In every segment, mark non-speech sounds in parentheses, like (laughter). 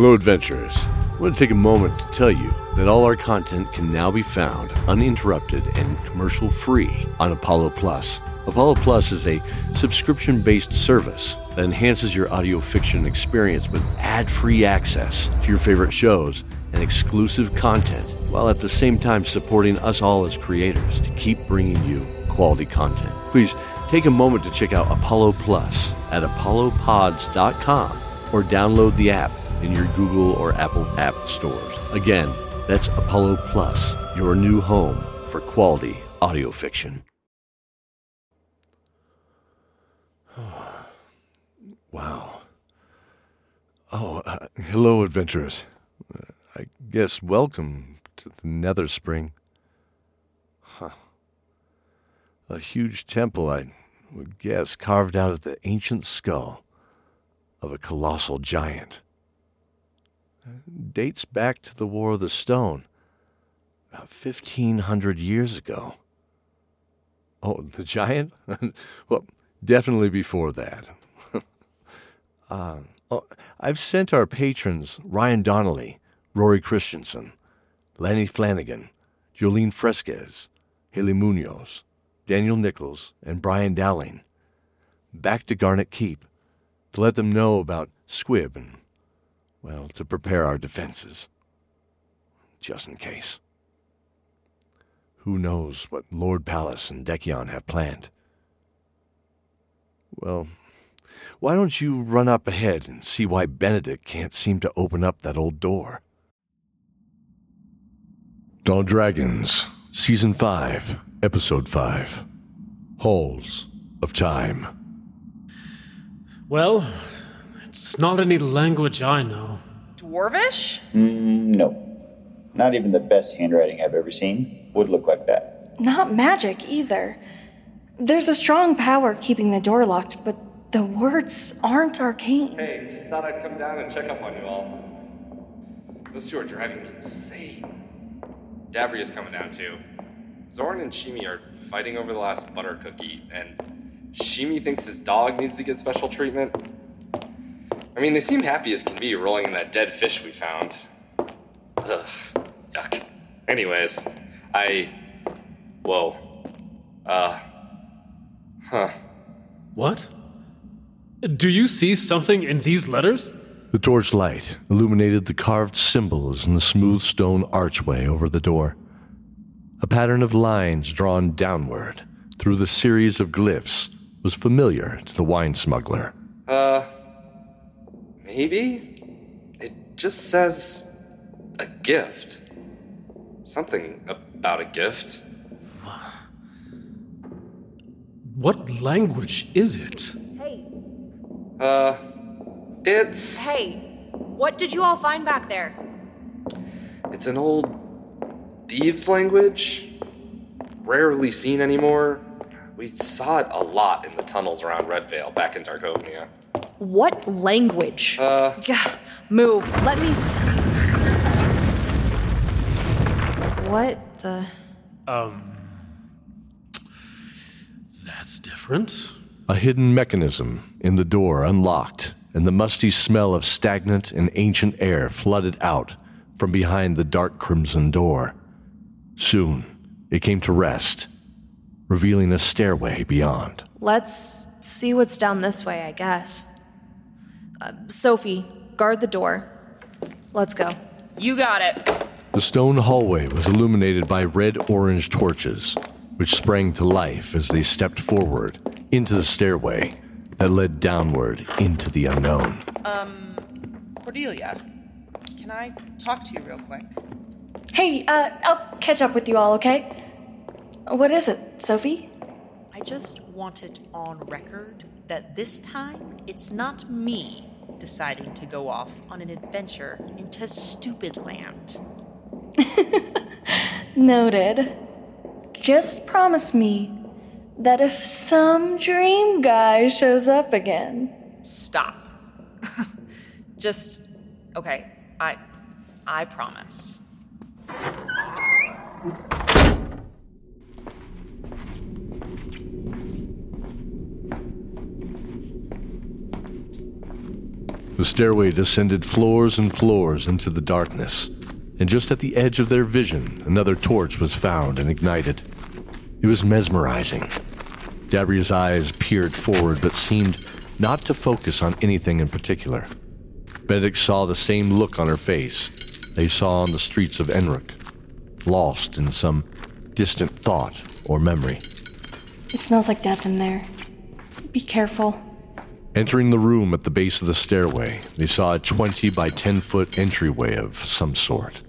Hello, adventurers. I want to take a moment to tell you that all our content can now be found uninterrupted and commercial free on Apollo Plus. Apollo Plus is a subscription based service that enhances your audio fiction experience with ad free access to your favorite shows and exclusive content, while at the same time supporting us all as creators to keep bringing you quality content. Please take a moment to check out Apollo Plus at apollopods.com or download the app in your Google or Apple app stores. Again, that's Apollo Plus, your new home for quality audio fiction. (sighs) wow. Oh, uh, hello, adventurers. I guess welcome to the Netherspring. Huh. A huge temple, I would guess, carved out of the ancient skull of a colossal giant. Dates back to the War of the Stone, about 1500 years ago. Oh, the giant? (laughs) well, definitely before that. uh, (laughs) oh, I've sent our patrons Ryan Donnelly, Rori Christenson, Laney Flanagan, Joleen Fresquez, Hayley Muñoz, Daniel Nichols, and Brian Dowling back to Garnet Keep to let them know about Squib and, well, to prepare our defenses. Just in case. Who knows what Lord Palace and Decion have planned? Well, why don't you run up ahead and see why Benedict can't seem to open up that old door? Dawn Dragons, Season 5, Episode 5 Halls of Time. Well, it's not any language I know. Dwarvish? Mm, no. Not even the best handwriting I've ever seen would look like that. Not magic either. There's a strong power keeping the door locked, but the words aren't arcane. Hey, just thought I'd come down and check up on you all. Those two are driving me insane. Dabria's coming down too. Zorn and Shimi are fighting over the last butter cookie, and Shimi thinks his dog needs to get special treatment. I mean, they seem happy as can be rolling in that dead fish we found. Ugh, yuck. Anyways, I. Whoa. Uh. Huh. What? Do you see something in these letters? The torchlight illuminated the carved symbols in the smooth stone archway over the door. A pattern of lines drawn downward through the series of glyphs was familiar to the wine smuggler. Uh. Maybe? It just says. a gift. Something about a gift. What language is it? Hey, Uh. It's. hey, what did you all find back there? It's an old thieves' language. Rarely seen anymore. We saw it a lot in the tunnels around Redvale back in Darkovnia. What language? Uh, Yeah, move. Let me see. What the? Um. That's different. A hidden mechanism in the door unlocked, and the musty smell of stagnant and ancient air flooded out from behind the dark crimson door. Soon, it came to rest, revealing a stairway beyond. Let's see what's down this way, I guess. Uh, Sophie, guard the door. Let's go. You got it. The stone hallway was illuminated by red orange torches, which sprang to life as they stepped forward into the stairway that led downward into the unknown. Um, Cordelia, can I talk to you real quick? Hey, uh, I'll catch up with you all, okay? What is it, Sophie? I just want it on record that this time it's not me deciding to go off on an adventure into stupid land. (laughs) Noted. Just promise me that if some dream guy shows up again, Stop. (laughs) just okay. I I promise. The stairway descended floors and floors into the darkness, and just at the edge of their vision, another torch was found and ignited. It was mesmerizing. Dabria's eyes peered forward but seemed not to focus on anything in particular. Benedict saw the same look on her face they saw on the streets of Enric, lost in some distant thought or memory. It smells like death in there. Be careful. Entering the room at the base of the stairway, they saw a 20 by 10 foot entryway of some sort.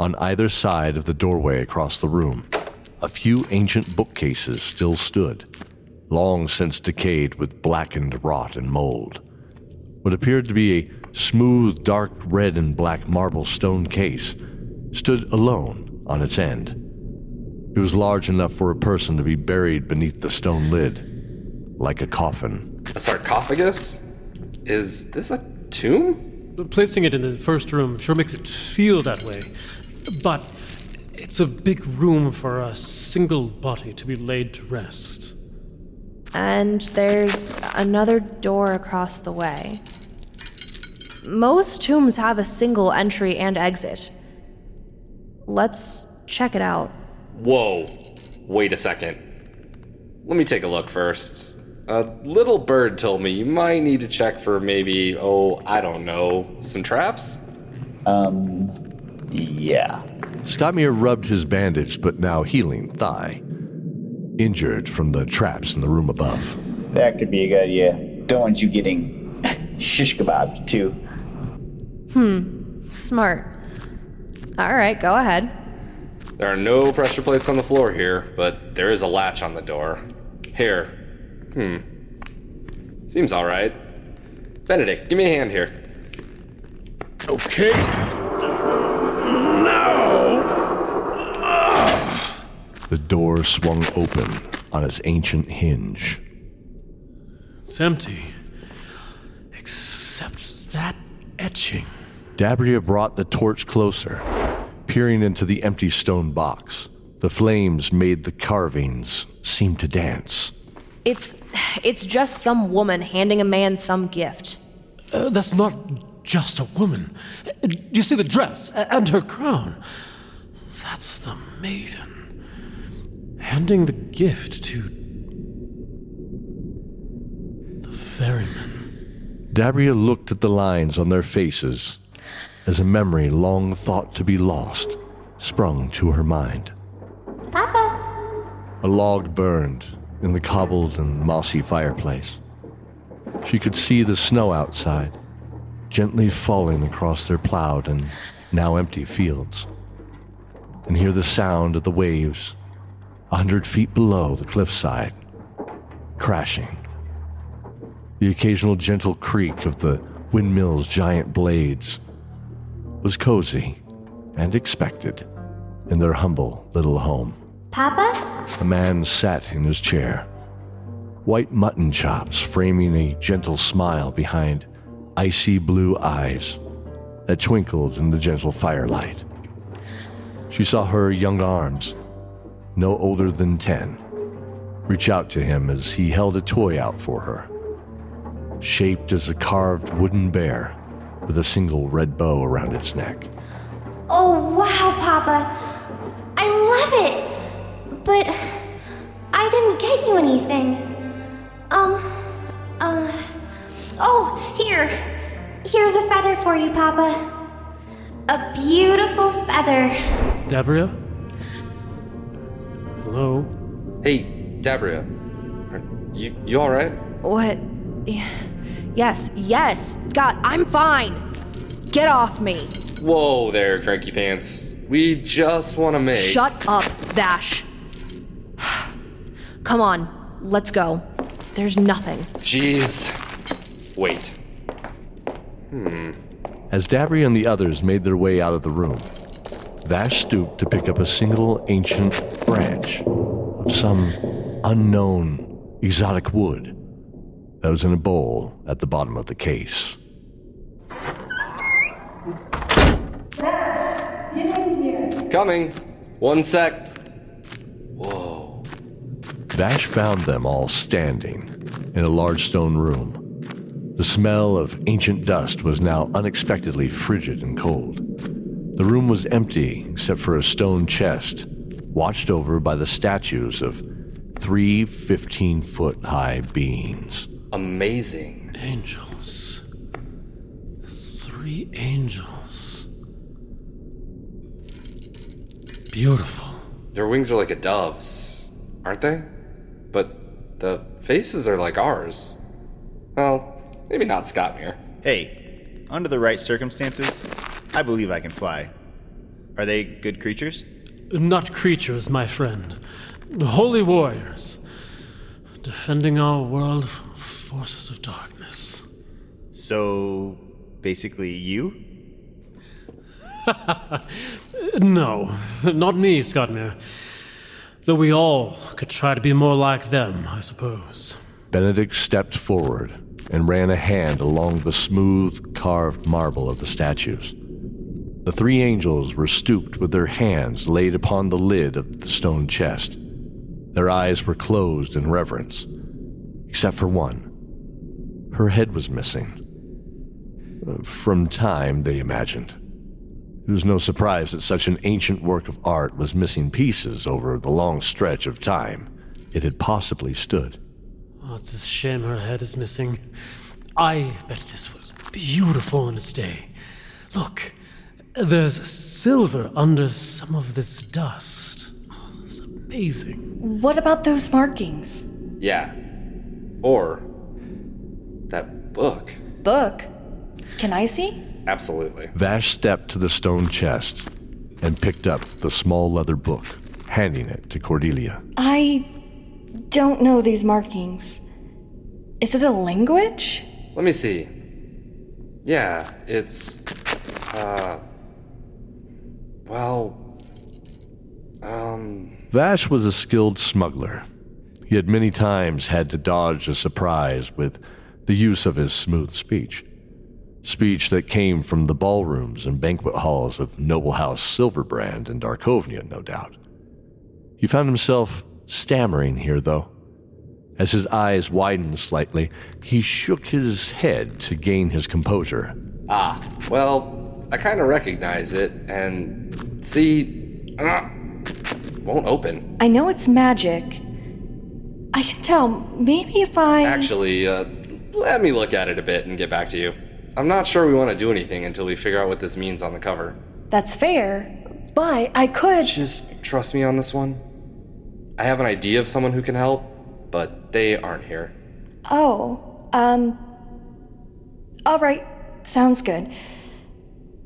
On either side of the doorway across the room, a few ancient bookcases still stood, long since decayed with blackened rot and mold. What appeared to be a smooth, dark red and black marble stone case stood alone on its end. It was large enough for a person to be buried beneath the stone lid, like a coffin. A sarcophagus? Is this a tomb? Placing it in the first room sure makes it feel that way. But it's a big room for a single body to be laid to rest. And there's another door across the way. Most tombs have a single entry and exit. Let's check it out. Whoa. Wait a second. Let me take a look first. A little bird told me you might need to check for maybe, oh, I don't know, some traps? Um, yeah. Skotmir rubbed his bandaged but now healing thigh, injured from the traps in the room above. That could be a good idea. Don't want you getting (laughs) shish kebabs, too. Hmm, smart. All right, go ahead. There are no pressure plates on the floor here, but there is a latch on the door. Here. Hmm. Seems alright. Benedict, give me a hand here. Okay. The door swung open on its ancient hinge. It's empty. Except that etching. Dabria brought the torch closer, peering into the empty stone box. The flames made the carvings seem to dance. It's it's just some woman handing a man some gift. Uh, that's not just a woman. You see the dress and her crown. That's the maiden. Handing the gift to the ferryman. Dabria looked at the lines on their faces as a memory long thought to be lost sprung to her mind. Papa. A log burned in the cobbled and mossy fireplace. She could see the snow outside, gently falling across their plowed and now empty fields, and hear the sound of the waves a hundred feet below the cliffside, crashing. The occasional gentle creak of the windmill's giant blades was cozy and expected in their humble little home. Papa? A man sat in his chair, white mutton chops framing a gentle smile behind icy blue eyes that twinkled in the gentle firelight. She saw her young arms, no older than ten, reach out to him as he held a toy out for her, shaped as a carved wooden bear with a single red bow around its neck. Oh, wow, Papa. I love it. But I didn't get you anything. Um, uh. Oh, here. Here's a feather for you, Papa. A beautiful feather. Dabria? Hello? Hey, Dabria. Are you, you alright? What? Yes, yes. God, I'm fine. Get off me. Whoa there, Cranky Pants. We just want to make. Shut up, Vash. Come on, let's go. There's nothing. Jeez. Wait. Hmm. As Dabri and the others made their way out of the room, Vash stooped to pick up a single ancient branch of some unknown exotic wood that was in a bowl at the bottom of the case. Coming. One sec. Vash found them all standing in a large stone room. The smell of ancient dust was now unexpectedly frigid and cold. The room was empty except for a stone chest, watched over by the statues of three 15 foot high beings. Amazing. Angels. Three angels. Beautiful. Their wings are like a dove's, aren't they? But the faces are like ours. Well, maybe not Skotmir. Hey, under the right circumstances, I believe I can fly. Are they good creatures? Not creatures, my friend. Holy warriors. Defending our world from forces of darkness. So, basically, you? (laughs) no, not me, Skotmir. Though we all could try to be more like them, I suppose. Benedict stepped forward and ran a hand along the smooth, carved marble of the statues. The three angels were stooped with their hands laid upon the lid of the stone chest. Their eyes were closed in reverence, except for one. Her head was missing. From time, they imagined. It was no surprise that such an ancient work of art was missing pieces over the long stretch of time it had possibly stood. Oh, it's a shame her head is missing. I bet this was beautiful in its day. Look, there's silver under some of this dust. Oh, it's amazing. What about those markings? Yeah. Or that book. Book? Can I see? Absolutely. Vash stepped to the stone chest and picked up the small leather book, handing it to Cordelia. I don't know these markings. Is it a language? Let me see. Yeah, it's. Uh. Well. Um. Vash was a skilled smuggler. He had many times had to dodge a surprise with the use of his smooth speech. Speech that came from the ballrooms and banquet halls of Noble House Silverbrand and Darkovnia, no doubt. He found himself stammering here, though. As his eyes widened slightly, he shook his head to gain his composure. Ah, well, I kind of recognize it, and see, uh, won't open. I know it's magic. I can tell. Maybe if I. Actually, uh, let me look at it a bit and get back to you. I'm not sure we want to do anything until we figure out what this means on the cover. That's fair, but I could. Just trust me on this one. I have an idea of someone who can help, but they aren't here. Oh, um. Alright, sounds good.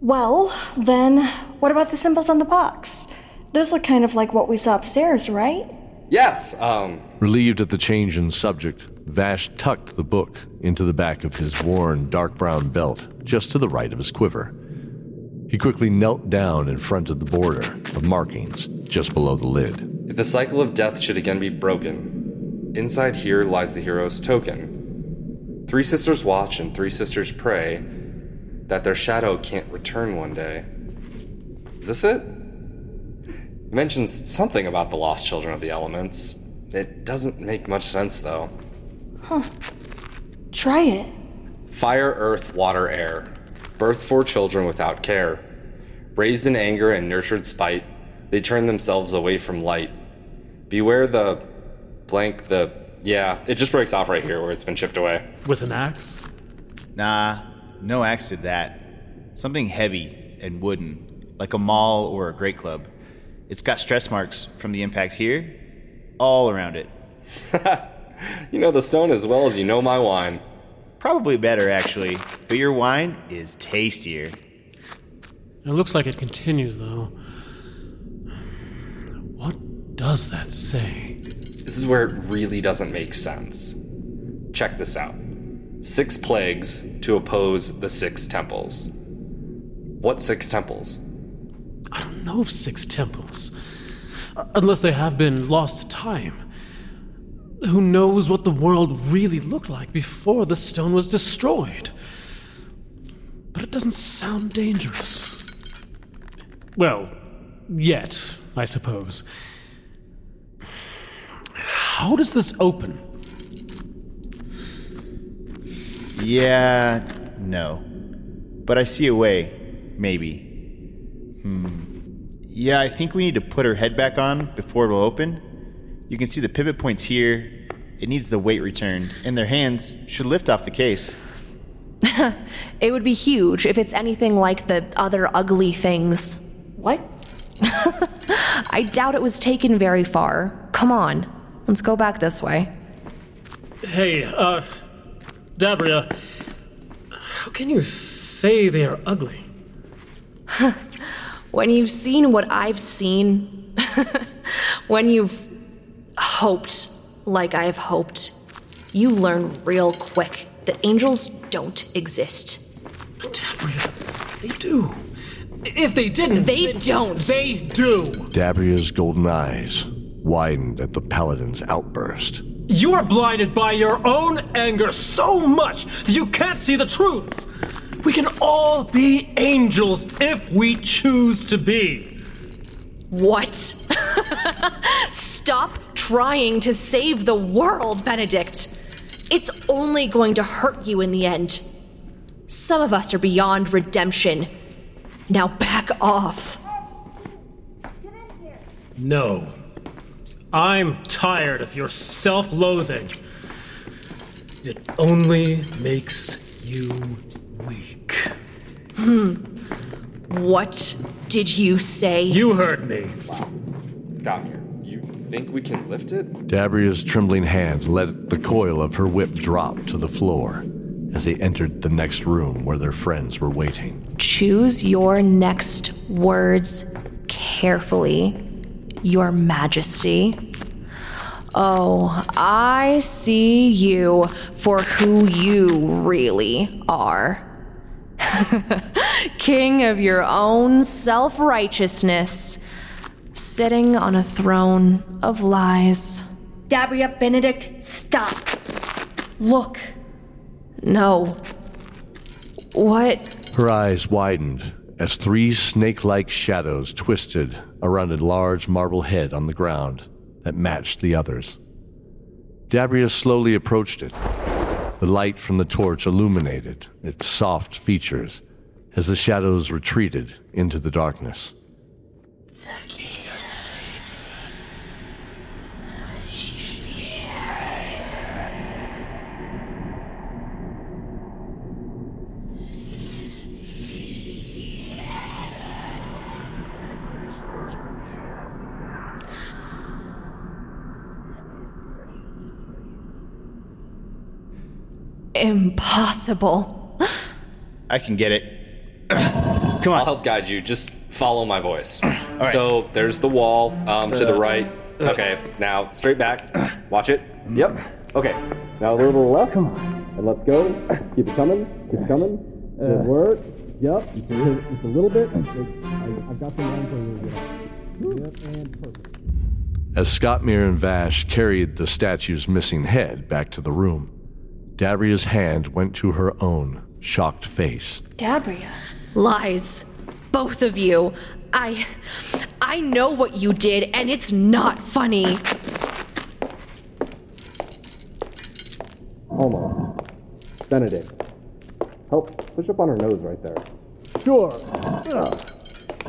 Well, then, what about the symbols on the box? Those look kind of like what we saw upstairs, right? Yes, um. Relieved at the change in subject, Vash tucked the book into the back of his worn dark brown belt, just to the right of his quiver. He quickly knelt down in front of the border of markings just below the lid. If the cycle of death should again be broken, inside here lies the hero's token. Three sisters watch and three sisters pray that their shadow can't return one day. Is this it? It mentions something about the lost children of the elements. It doesn't make much sense, though. Huh. Try it. Fire, earth, water, air. Birth four children without care. Raised in anger and nurtured spite, they turn themselves away from light. Beware the blank, the. Yeah, it just breaks off right here where it's been chipped away. With an axe? Nah, no axe did that. Something heavy and wooden, like a maul or a great club. It's got stress marks from the impact here, all around it. (laughs) you know the stone as well as you know my wine. Probably better, actually, but your wine is tastier. It looks like it continues, though. What does that say? This is where it really doesn't make sense. Check this out six plagues to oppose the six temples. What six temples? I don't know of six temples. Unless they have been lost to time. Who knows what the world really looked like before the stone was destroyed? But it doesn't sound dangerous. Well, yet, I suppose. How does this open? Yeah, no. But I see a way. Maybe. Hmm. Yeah, I think we need to put her head back on before it'll open. You can see the pivot points here. It needs the weight returned, and their hands should lift off the case. (laughs) It would be huge if it's anything like the other ugly things. What? (laughs) I doubt it was taken very far. Come on, let's go back this way. Hey, uh, Dabria, how can you say they are ugly? (laughs) When you've seen what I've seen, when you've hoped like I've hoped, you learn real quick that angels don't exist. Dabria, they do. If they didn't, They don't. They do. Dabria's golden eyes widened at the paladin's outburst. You are blinded by your own anger so much that you can't see the truth. We can all be angels if we choose to be. What? Stop trying to save the world, Benedict. It's only going to hurt you in the end. Some of us are beyond redemption. Now back off. No. I'm tired of your self loathing. It only makes you weak. Hmm. What did you say? You heard me. Stop here. You think we can lift it? Dabria's trembling hands let the coil of her whip drop to the floor as they entered the next room where their friends were waiting. Choose your next words carefully, Your Majesty. Oh, I see you for who you really are. (laughs) King of your own self righteousness, sitting on a throne of lies. Dabria Benedict, stop. Look. No. What? Her eyes widened as three snake like shadows twisted around a large marble head on the ground that matched the others. Dabria slowly approached it. The light from the torch illuminated its soft features as the shadows retreated into the darkness. Impossible. I can get it. (clears throat) Come on. I'll help guide you. Just follow my voice. (clears throat) So there's the wall um, to the uh, right. Uh, okay, now straight back. Uh, Watch it. Mm. Yep. Okay. Now a little to the left. Come on. And let's go. (clears throat) Keep it coming. Keep it coming. Good work. Yep. Just a, just a little bit. Mm. I, I've got the line for you. Yep, and perfect. As Skotmir and Vash carried the statue's missing head back to the room, Dabria's hand went to her own shocked face. Dabria. Lies. Both of you. I. I know what you did, and it's not funny. Almost. Benedict. Help push up on her nose right there. Sure.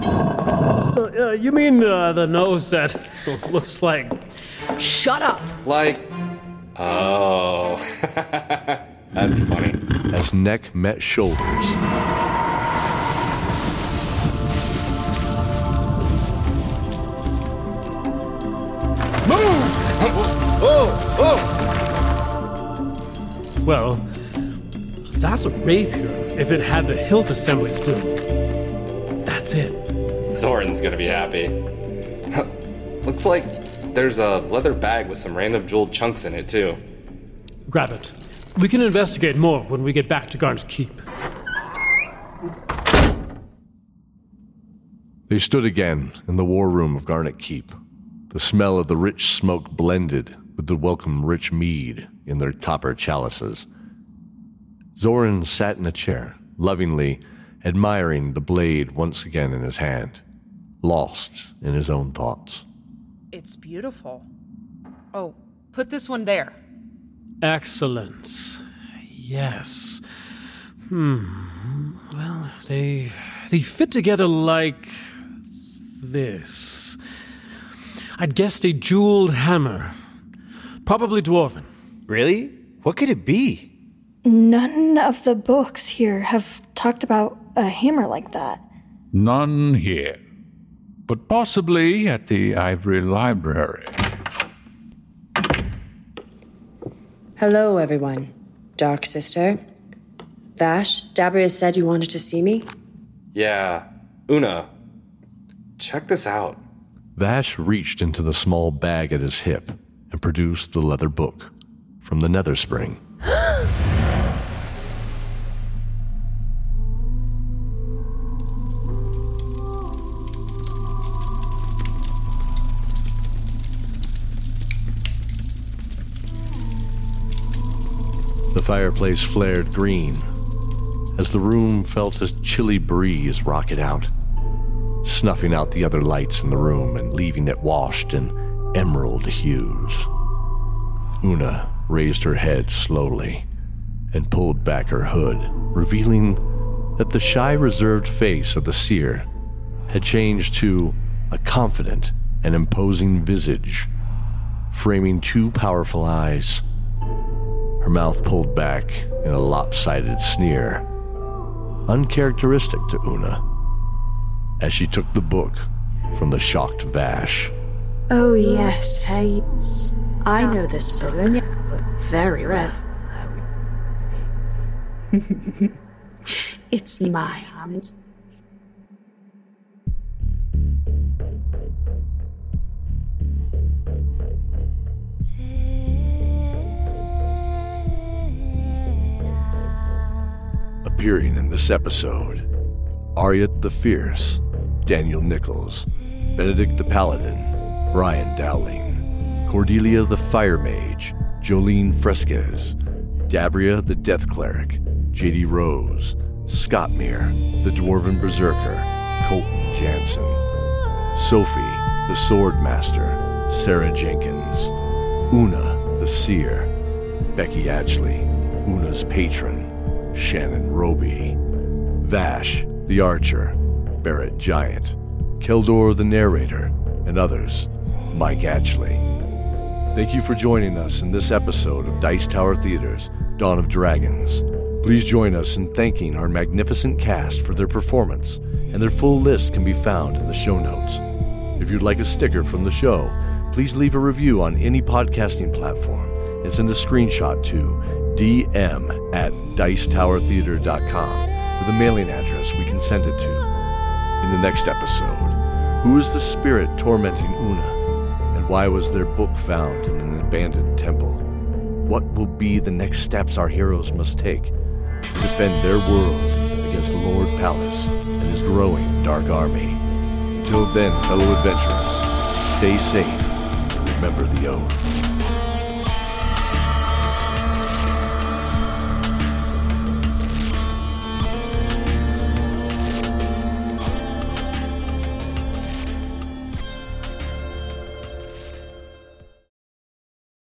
So, uh, you mean uh, the nose that (laughs) looks like. Shut up. Like, oh, (laughs) that'd be funny. As neck met shoulders, Move! Oh, oh! Well, that's a rapier if it had the hilt assembly still. That's it. Zoran's gonna be happy. (laughs) Looks like there's a leather bag with some random jeweled chunks in it too. Grab it. We can investigate more when we get back to Garnet Keep. they stood again in the war room of Garnet Keep. The smell of the rich smoke blended with the welcome rich mead in their copper chalices. Zoran sat in a chair, lovingly admiring the blade once again in his hand, lost in his own thoughts. It's beautiful. Oh, put this one there. Excellent. yes. Hmm. Well, they they fit together like this. I'd guessed a jeweled hammer. Probably dwarven. Really? What could it be? None of the books here have talked about a hammer like that. None here, but possibly at the Ivory Library. Hello, everyone. Dark Sister. Vash, Dabria said you wanted to see me? Yeah. Una, check this out. Vash reached into the small bag at his hip and produced the leather book from the Netherspring. Fireplace flared green as the room felt a chilly breeze rocket out, snuffing out the other lights in the room and leaving it washed in emerald hues. Una raised her head slowly and pulled back her hood, revealing that the shy, reserved face of the seer had changed to a confident and imposing visage, framing two powerful eyes. Her mouth pulled back in a lopsided sneer, uncharacteristic to Una, as she took the book from the shocked Vash. Oh, yes. I know this book. Very well. (laughs) it's my Appearing in this episode, Aryat the Fierce, Daniel Nichols, Benedict the Paladin, Brian Dowling, Cordelia the Fire Mage, Joleen Fresquez, Dabria the Death Cleric, J.D. Rose, Skotmir, the Dwarven Berserker, Colten Janssenn, Sophie the Sword Master, Sarah Jenkins, Una the Seer, Becky Atchley, Una's patron, Shannon Roby, Vash the Archer, Barret Giant, Keldor the Narrator, and others, Mike Atchley. Thank you for joining us in this episode of Dice Tower Theatre's Dawn of Dragons. Please join us in thanking our magnificent cast for their performance, and their full list can be found in the show notes. If you'd like a sticker from the show, please leave a review on any podcasting platform and send a screenshot to dm at dicetowertheatre.com with a mailing address we can send it to. In the next episode, who is the spirit tormenting Una, and why was their book found in an abandoned temple? What will be the next steps our heroes must take to defend their world against Lord Palace and his growing dark army? Until then, fellow adventurers, stay safe and remember the oath.